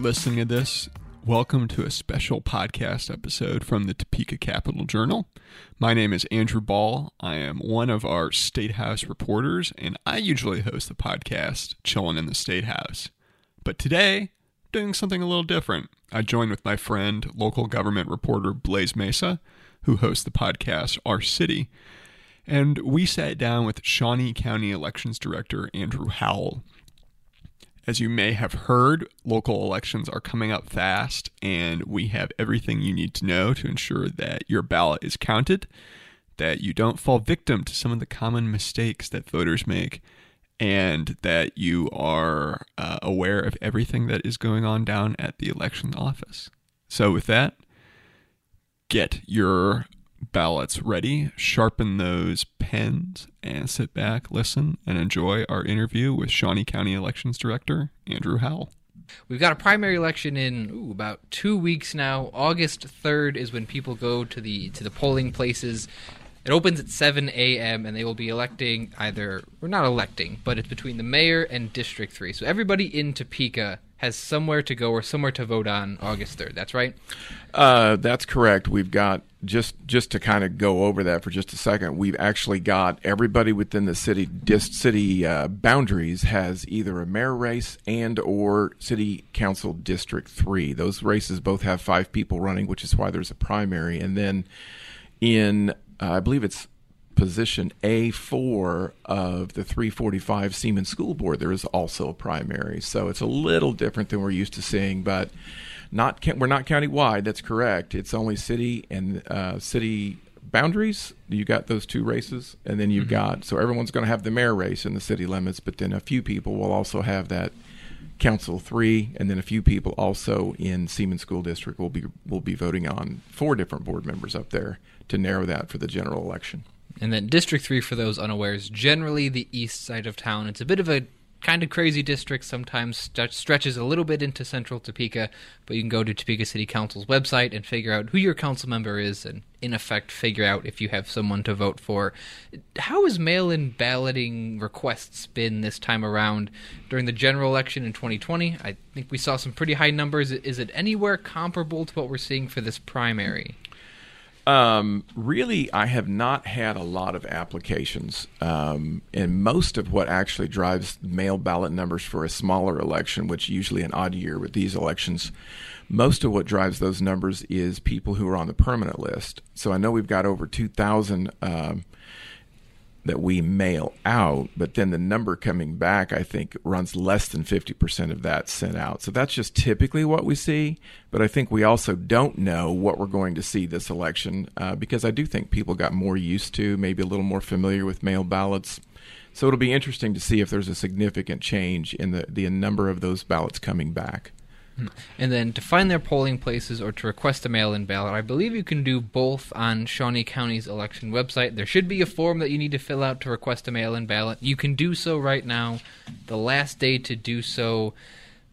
Listening to this, welcome to a special podcast episode from the Topeka Capital Journal. My name is Andrew Bahl. I am one of our State House reporters, and I usually host the podcast Chillin' in the State House. But today, doing something a little different. I joined with my friend, local government reporter Blaise Mesa, who hosts the podcast Our City, and we sat down with Shawnee County Elections Director Andrew Howell. As you may have heard, local elections are coming up fast, and we have everything you need to know to ensure that your ballot is counted, that you don't fall victim to some of the common mistakes that voters make, and that you are uh, aware of everything that is going on down at the election office. So, with that, get your ballots ready, sharpen those pens, and sit back, listen, and enjoy our interview with Shawnee County Elections Director Andrew Howell. We've got a primary election in ooh, about two weeks now. August third is when people go to the to the polling places. It opens at 7 a.m. and they will be electing either, we're not electing, but it's between the mayor and District 3. So everybody in Topeka has somewhere to go or somewhere to vote on August 3rd. That's right? Uh, that's correct. We've got just just to kind of go over that for just a second. We've actually got everybody within the city dis, city uh, boundaries has either a mayor race and or city council district three. Those races both have five people running, which is why there's a primary. And then in uh, I believe it's position A4 of the 345 Seaman School Board, there is also a primary. So it's a little different than we're used to seeing, but not we're not county-wide. That's correct. It's only city and uh, city boundaries. You got those two races, and then you've mm-hmm. got so everyone's going to have the mayor race in the city limits, but then a few people will also have that council three, and then a few people also in Seaman School District will be will be voting on four different board members up there to narrow that for the general election. And then District 3, for those unawares, generally the east side of town. It's a bit of a kind of crazy district, sometimes st- stretches a little bit into central Topeka, but you can go to Topeka City Council's website and figure out who your council member is and, in effect, figure out if you have someone to vote for. How has mail in balloting requests been this time around during the general election in 2020? I think we saw some pretty high numbers. Is it anywhere comparable to what we're seeing for this primary? Um, really, I have not had a lot of applications. Um, and most of what actually drives mail ballot numbers for a smaller election, which usually an odd year with these elections, most of what drives those numbers is people who are on the permanent list. So I know we've got over 2,000 um, that we mail out, but then the number coming back, I think, runs less than 50% of that sent out. So that's just typically what we see. But I think we also don't know what we're going to see this election uh, because I do think people got more used to, maybe a little more familiar with mail ballots. So it'll be interesting to see if there's a significant change in the, the number of those ballots coming back. And then to find their polling places or to request a mail in ballot, I believe you can do both on Shawnee County's election website. There should be a form that you need to fill out to request a mail in ballot. You can do so right now. The last day to do so,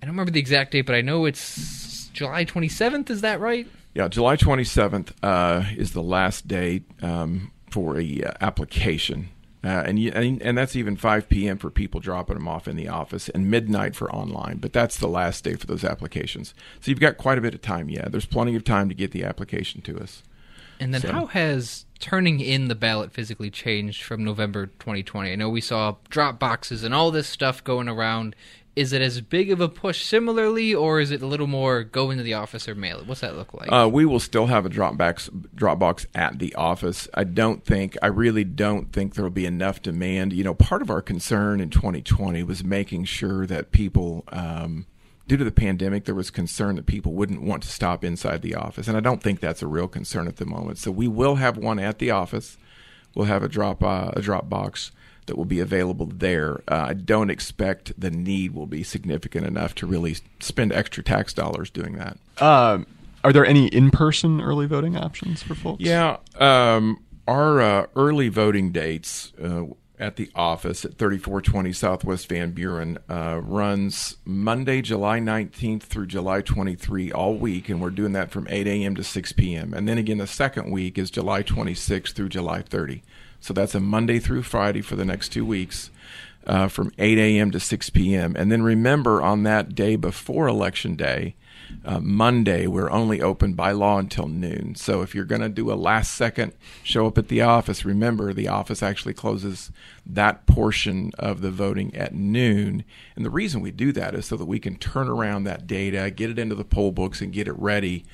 I don't remember the exact date, but I know it's July 27th. Is that right? Yeah, July 27th uh, is the last day um, for a uh, application. Uh, and, you, and, and that's even 5 p.m. for people dropping them off in the office, and midnight for online. But that's the last day for those applications. So you've got quite a bit of time. Yeah, there's plenty of time to get the application to us. And then, so. how has turning in the ballot physically changed from November 2020? I know we saw drop boxes and all this stuff going around is it as big of a push similarly, or is it a little more go into the office or mail it? What's that look like? Uh, we will still have a Dropbox Dropbox at the office. I don't think, I really don't think there will be enough demand. You know, part of our concern in 2020 was making sure that people, um, due to the pandemic, there was concern that people wouldn't want to stop inside the office, and I don't think that's a real concern at the moment. So we will have one at the office. We'll have a drop uh, a Dropbox that will be available there. Uh, I don't expect the need will be significant enough to really spend extra tax dollars doing that. Um, are there any in-person early voting options for folks? Yeah, um, our uh, early voting dates uh, at the office at 3420 Southwest Van Buren uh, runs Monday, July 19th through July 23 all week, and we're doing that from 8 a.m. to 6 p.m. And then again, the second week is July 26th through July 30 So that's a Monday through Friday for the next two weeks. Uh, from 8 a.m. to 6 p.m. And then remember, on that day before Election Day, uh, Monday, we're only open by law until noon. So if you're going to do a last second show up at the office, remember the office actually closes that portion of the voting at noon. And the reason we do that is so that we can turn around that data, get it into the poll books, and get it ready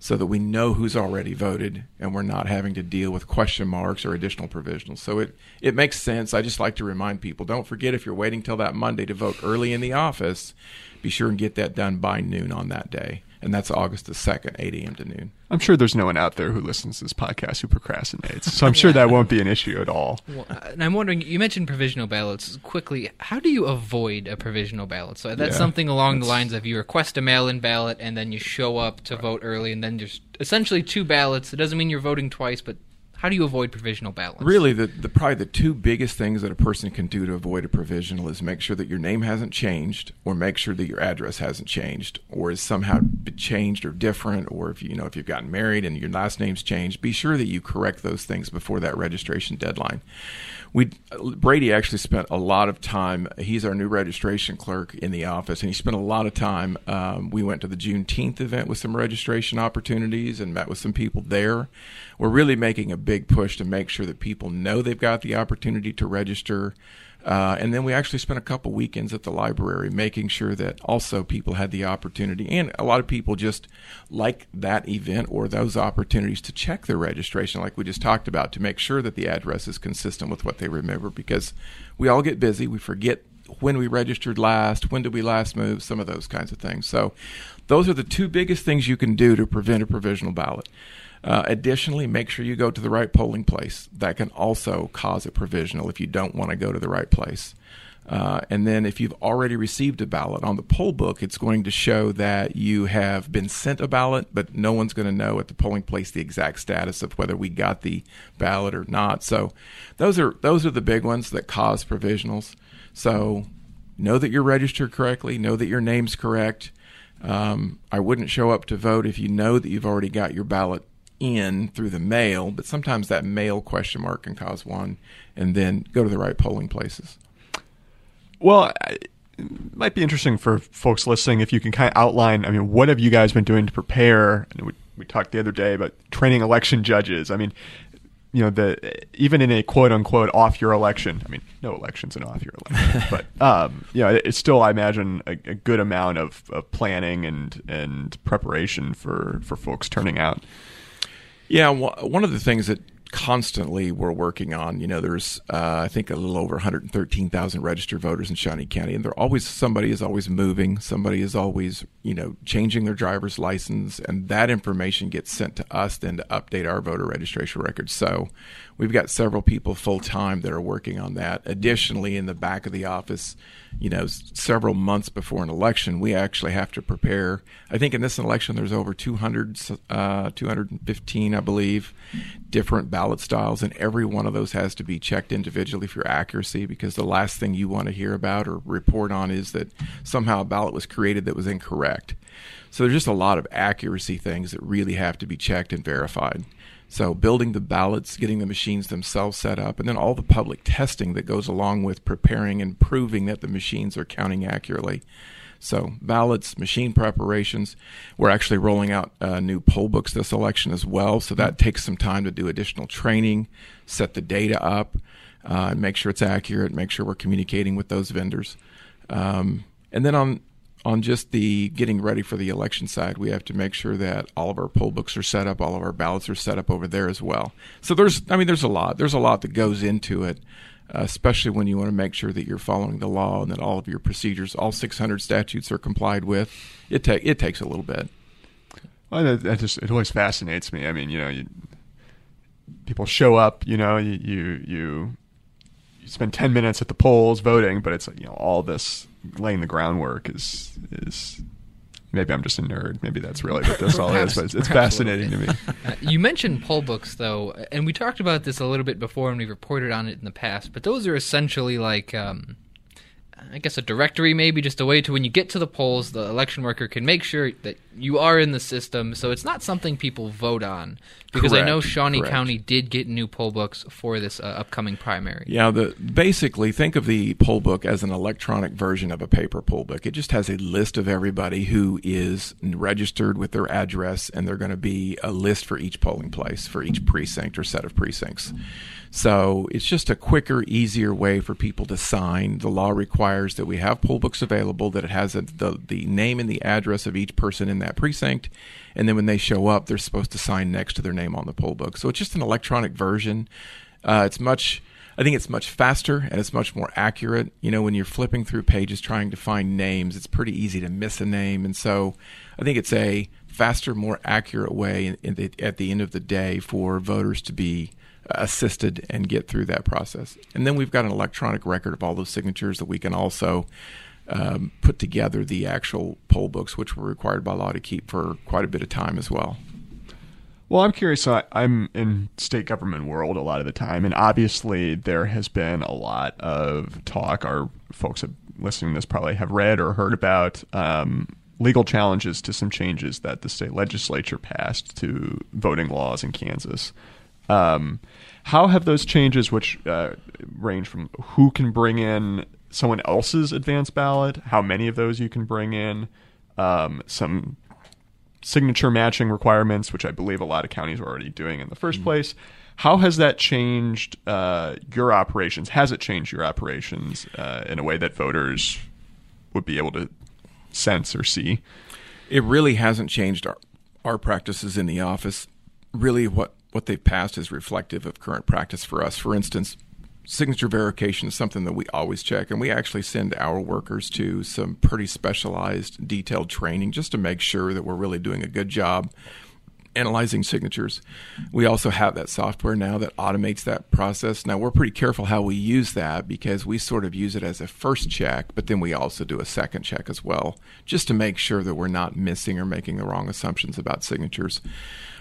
so that we know who's already voted and we're not having to deal with question marks or additional provisionals. So it, it makes sense. I just like to remind people don't forget if you're waiting till that Monday to vote early in the office, be sure and get that done by noon on that day. And that's August the 2nd, 8 a.m. to noon. I'm sure there's no one out there who listens to this podcast who procrastinates. So I'm sure that won't be an issue at all. Well, uh, and I'm wondering, you mentioned provisional ballots. Quickly, how do you avoid a provisional ballot? So that's Yeah, something along the lines of you request a mail-in ballot and then you show up to vote early, and then there's essentially two ballots. It doesn't mean you're voting twice, but how do you avoid provisional ballots? Really, the, the probably the two biggest things that a person can do to avoid a provisional is make sure that your name hasn't changed, or make sure that your address hasn't changed, or is somehow changed or different, or if you know if you've gotten married and your last name's changed. Be sure that you correct those things before that registration deadline. We Brady actually spent a lot of time. He's our new registration clerk in the office, and he spent a lot of time. Um, we went to the Juneteenth event with some registration opportunities and met with some people there. We're really making a big push to make sure that people know they've got the opportunity to register. Uh, and then we actually spent a couple weekends at the library making sure that also people had the opportunity, and a lot of people just like that event or those opportunities to check their registration, like we just talked about, to make sure that the address is consistent with what they remember because we all get busy. We forget when we registered last, when did we last move, some of those kinds of things. So, those are the two biggest things you can do to prevent a provisional ballot. Uh, additionally, make sure you go to the right polling place. That can also cause a provisional if you don't want to go to the right place. Uh, and then, if you've already received a ballot on the poll book, it's going to show that you have been sent a ballot, but no one's going to know at the polling place the exact status of whether we got the ballot or not. So, those are those are the big ones that cause provisionals. So, know that you're registered correctly. Know that your name's correct. Um, I wouldn't show up to vote if you know that you've already got your ballot in through the mail, but sometimes that mail question mark can cause one, and then go to the right polling places. Well, it might be interesting for folks listening if you can kind of outline. I mean, what have you guys been doing to prepare? And we, we talked the other day about training election judges. I mean, you know, the even in a quote unquote off your election. I mean, no election's an off your election, but um, you know, it- it's still, I imagine, a, a good amount of, of planning and and preparation for for folks turning out. Yeah, one of the things that constantly we're working on, you know, there's uh, I think a little over 113,000 registered voters in Shawnee County, and they're always somebody is always moving, somebody is always you know changing their driver's license, and that information gets sent to us then to update our voter registration records. So we've got several people full time that are working on that. Additionally, in the back of the office, you know, several months before an election, we actually have to prepare. I think in this election, there's over 200, uh, 215, I believe, different ballot styles, and every one of those has to be checked individually for accuracy because the last thing you want to hear about or report on is that somehow a ballot was created that was incorrect. So there's just a lot of accuracy things that really have to be checked and verified. So building the ballots, getting the machines themselves set up, and then all the public testing that goes along with preparing and proving that the machines are counting accurately. So ballots, machine preparations. We're actually rolling out uh, new poll books this election as well. So that takes some time to do additional training, set the data up, uh, make sure it's accurate. Make sure we're communicating with those vendors. Um, and then on on just the getting ready for the election side, we have to make sure that all of our poll books are set up, all of our ballots are set up over there as well. So there's, I mean, there's a lot. There's a lot that goes into it, especially when you want to make sure that you're following the law and that all of your procedures, all 600 statutes, are complied with. It take it takes a little bit. Well, that, that just it always fascinates me. I mean, you know, you, people show up. You know, you you you spend ten minutes at the polls voting, but it's you know all this laying the groundwork is is. Maybe I'm just a nerd. Maybe that's really what this all is. But it's, it's fascinating to me. Uh, you mentioned poll books, though, and we talked about this a little bit before, and we reported on it in the past. But those are essentially like um, I guess a directory, maybe just a way to when you get to the polls, the election worker can make sure that you are in the system. So it's not something people vote on. Because I know Shawnee correct. County did get new poll books for this uh, upcoming primary. Yeah, the basically think of the poll book as an electronic version of a paper poll book. It just has a list of everybody who is registered with their address, and they're going to be a list for each polling place for each precinct or set of precincts. So it's just a quicker, easier way for people to sign. The law requires that we have poll books available, that it has a, the the name and the address of each person in that precinct, and then when they show up, they're supposed to sign next to their name on the poll book. So it's just an electronic version. Uh, it's much. I think it's much faster and it's much more accurate. You know, when you're flipping through pages trying to find names, it's pretty easy to miss a name, and so I think it's a faster, more accurate way in, in the, at the end of the day for voters to be assisted and get through that process. And then we've got an electronic record of all those signatures that we can also um, put together the actual poll books, which we're required by law to keep for quite a bit of time as well. Well, I'm curious. So I, I'm in state government world a lot of the time, and obviously there has been a lot of talk. Our folks listening to this probably have read or heard about um, legal challenges to some changes that the state legislature passed to voting laws in Kansas. Um, how have those changes, which uh, range from who can bring in someone else's advance ballot, how many of those you can bring in, um, some signature matching requirements, which I believe a lot of counties are already doing in the 1st place. How has that changed uh, your operations? Has it changed your operations uh, in a way that voters would be able to sense or see? It really hasn't changed our, our practices in the office. Really, what, what they've passed is reflective of current practice for us. For instance, signature verification is something that we always check, and we actually send our workers to some pretty specialized, detailed training just to make sure that we're really doing a good job analyzing signatures. We also have that software now that automates that process. Now, we're pretty careful how we use that because we sort of use it as a first check, but then we also do a second check as well, just to make sure that we're not missing or making the wrong assumptions about signatures.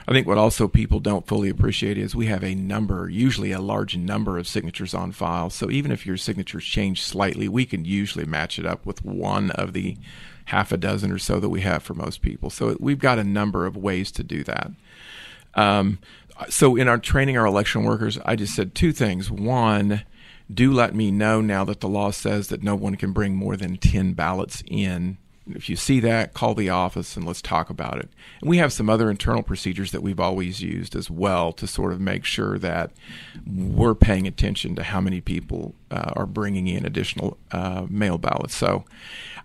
I think what also people don't fully appreciate is we have a number, usually a large number of signatures on file. So even if your signatures change slightly, we can usually match it up with one of the half a dozen or so that we have for most people. So we've got a number of ways to do that. Um, so in our training our election workers, I just said two things. One, do let me know now that the law says that no one can bring more than 10 ballots in. If you see that, call the office and let's talk about it. And we have some other internal procedures that we've always used as well to sort of make sure that we're paying attention to how many people uh, are bringing in additional uh, mail ballots. So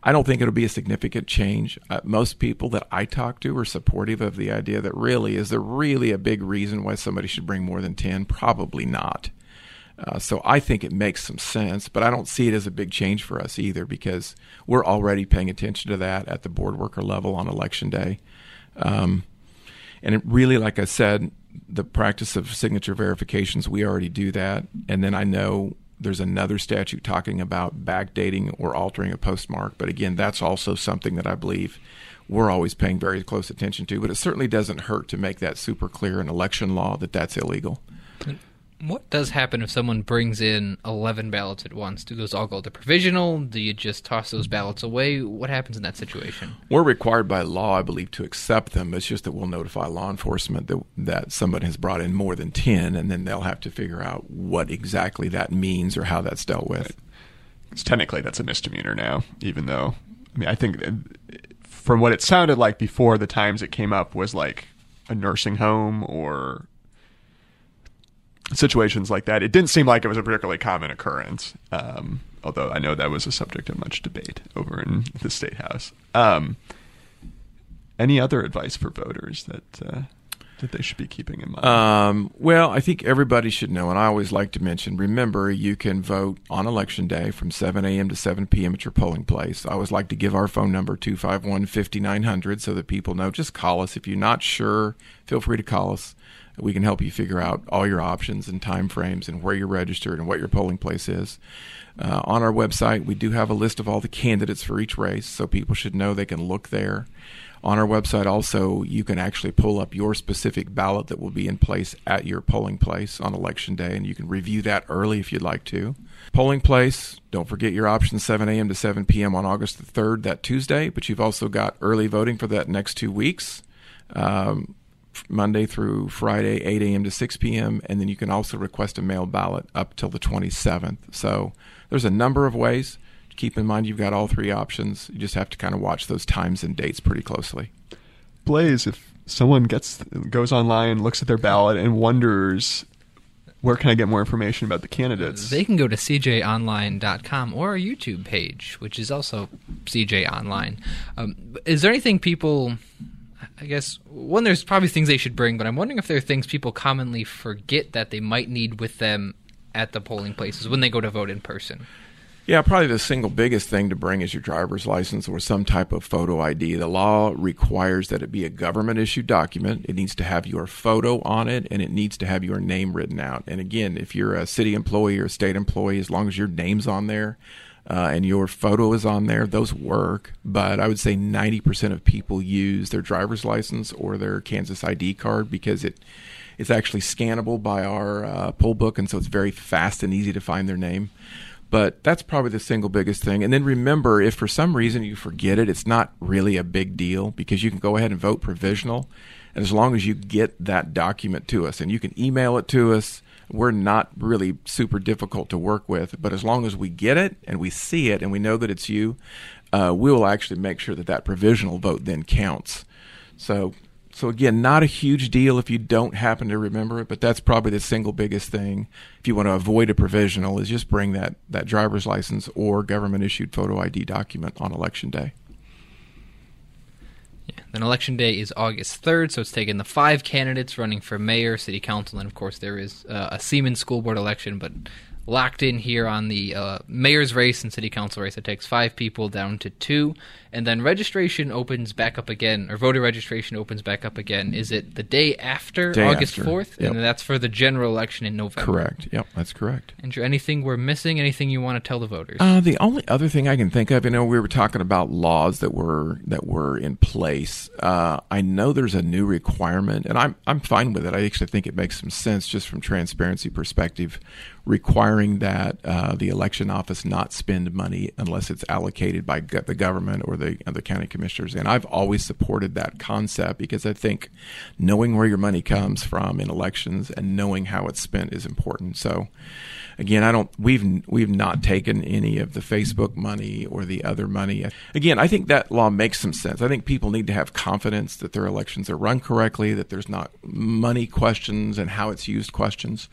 I don't think it'll be a significant change. Uh, most people that I talk to are supportive of the idea that really is there really a big reason why somebody should bring more than 10? Probably not. Uh, so I think it makes some sense, but I don't see it as a big change for us either because we're already paying attention to that at the board worker level on election day. Um, and it really, like I said, the practice of signature verifications, we already do that. And then I know there's another statute talking about backdating or altering a postmark. But again, that's also something that I believe we're always paying very close attention to. But it certainly doesn't hurt to make that super clear in election law that that's illegal. What does happen if someone brings in 11 ballots at once? Do those all go to provisional? Do you just toss those ballots away? What happens in that situation? We're required by law, I believe, to accept them. It's just that we'll notify law enforcement that that somebody has brought in more than ten, and then they'll have to figure out what exactly that means or how that's dealt with. It's technically that's a misdemeanor now, even though I mean I think uh, from what it sounded like before the times it came up was like a nursing home or situations like that. It didn't seem like it was a particularly common occurrence. Um, although I know that was a subject of much debate over in the state house. Um, any other advice for voters that uh, that they should be keeping in mind? Um, well, I think everybody should know, and I always like to mention remember, you can vote on election day from 7 a.m. to 7 p.m. at your polling place. I always like to give our phone number, 251 5900, so that people know. Just call us. If you're not sure, feel free to call us. We can help you figure out all your options and time frames and where you're registered and what your polling place is. Uh, on our website, we do have a list of all the candidates for each race, so people should know they can look there. On our website, also, you can actually pull up your specific ballot that will be in place at your polling place on election day, and you can review that early if you'd like to. Polling place, don't forget your option 7 a.m. to 7 p.m. on August the 3rd, that Tuesday, but you've also got early voting for that next two weeks. Um, Monday through Friday, 8 a.m. to 6 p.m., and then you can also request a mail ballot up till the 27th. So there's a number of ways. Keep in mind you've got all three options. You just have to kind of watch those times and dates pretty closely. Blaise, if someone gets goes online, looks at their ballot, and wonders where can I get more information about the candidates? They can go to cjonline.com or our YouTube page, which is also CJ Online. Um, is there anything people I guess one there's probably things they should bring, but I'm wondering if there are things people commonly forget that they might need with them at the polling places when they go to vote in person. Yeah, probably the single biggest thing to bring is your driver's license or some type of photo ID. The law requires that it be a government issued document. It needs to have your photo on it and it needs to have your name written out. And again, if you're a city employee or a state employee, as long as your name's on there, uh, and your photo is on there, those work. But I would say 90% of people use their driver's license or their Kansas ID card because it it's actually scannable by our uh, poll book, and so it's very fast and easy to find their name. But that's probably the single biggest thing. And then remember, if for some reason you forget it, it's not really a big deal because you can go ahead and vote provisional. And as long as you get that document to us and you can email it to us, we're not really super difficult to work with. But as long as we get it and we see it and we know that it's you, uh, we will actually make sure that that provisional vote then counts. So, so again, not a huge deal if you don't happen to remember it, but that's probably the single biggest thing. If you want to avoid a provisional, is just bring that that driver's license or government issued photo ID document on election day. Then election day is August 3rd, so it's taken the five candidates running for mayor, city council, and of course there is uh, a Seaman school board election, but locked in here on the uh, mayor's race and city council race. It takes five people down to two, and then registration opens back up again, or voter registration opens back up again. Is it the day after Day August 4th? Yep. And that's for the general election in November. Correct. Yep, that's correct. Andrew, anything we're missing? Anything you want to tell the voters? Uh, the only other thing I can think of, you know, we were talking about laws that were that were in place. Uh, I know there's a new requirement, and I'm I'm fine with it. I actually think it makes some sense just from transparency perspective, requiring that uh, the election office not spend money unless it's allocated by the government or the Uh, the county commissioners. And I've always supported that concept because I think knowing where your money comes from in elections and knowing how it's spent is important. So again, I don't we've we've not taken any of the Facebook money or the other money. Again, I think that law makes some sense. I think people need to have confidence that their elections are run correctly, that there's not money questions and how it's used questions.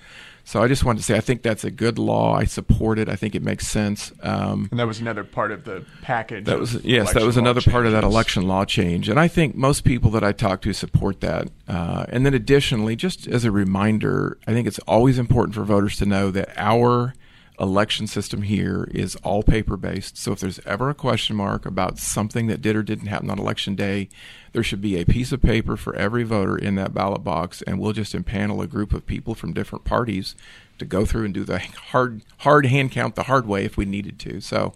So I just wanted to say I think that's a good law. I support it. I think it makes sense. Um, and that was another part of the package. that was yes, that was another part of that election law change, and I think most people that I talk to support that. Uh, and then additionally, just as a reminder, I think it's always important for voters to know that our election system here is all paper based. So if there's ever a question mark about something that did or didn't happen on election day, there should be a piece of paper for every voter in that ballot box, and we'll just impanel a group of people from different parties to go through and do the hard hard hand count the hard way if we needed to. So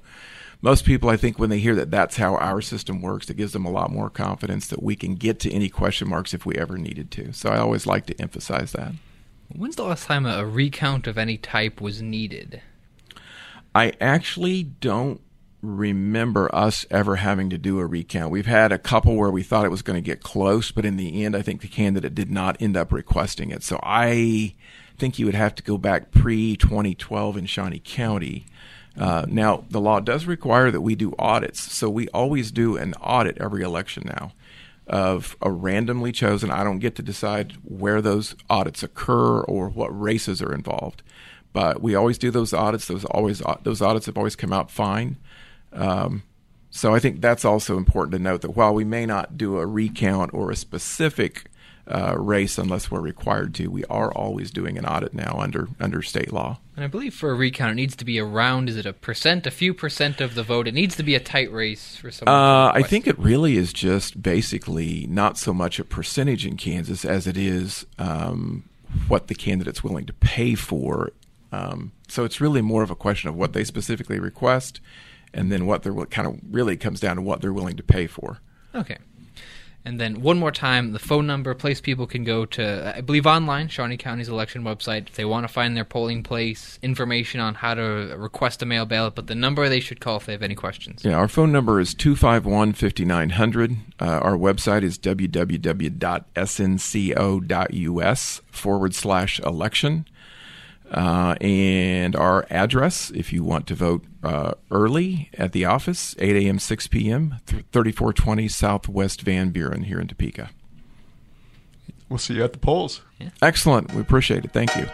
most people, I think, when they hear that that's how our system works, it gives them a lot more confidence that we can get to any question marks if we ever needed to. So I always like to emphasize that. When's the last time a, recount of any type was needed? I actually don't remember us ever having to do a recount. We've had a couple where we thought it was going to get close, but in the end, I think the candidate did not end up requesting it. So I think you would have to go back pre 2012 in Shawnee County. Uh, now, the law does require that we do audits, so we always do an audit every election now of a randomly chosen. I don't get to decide where those audits occur or what races are involved, but we always do those audits. Those always those audits have always come out fine. Um, so I think that's also important to note that while we may not do a recount or a specific uh, race unless we're required to. We are always doing an audit now under under state law. And I believe for a recount, it needs to be around, is it a percent, a few percent of the vote? It needs to be a tight race for some. Uh, I think it really is just basically not so much a percentage in Kansas as it is um, what the candidate's willing to pay for. Um, so it's really more of a question of what they specifically request, and then what they're what kind of really comes down to what they're willing to pay for. Okay. And then one more time, the phone number, place people can go to, I believe online, Shawnee County's election website, if they want to find their polling place, information on how to request a mail ballot, but the number they should call if they have any questions. Yeah, our phone number is 251 5900. Uh, our website is www.snco.us forward slash election. Uh, and our address, if you want to vote uh, early at the office, 8 a.m., 6 p.m., 3420 Southwest Van Buren here in Topeka. We'll see you at the polls. Excellent. We appreciate it. Thank you.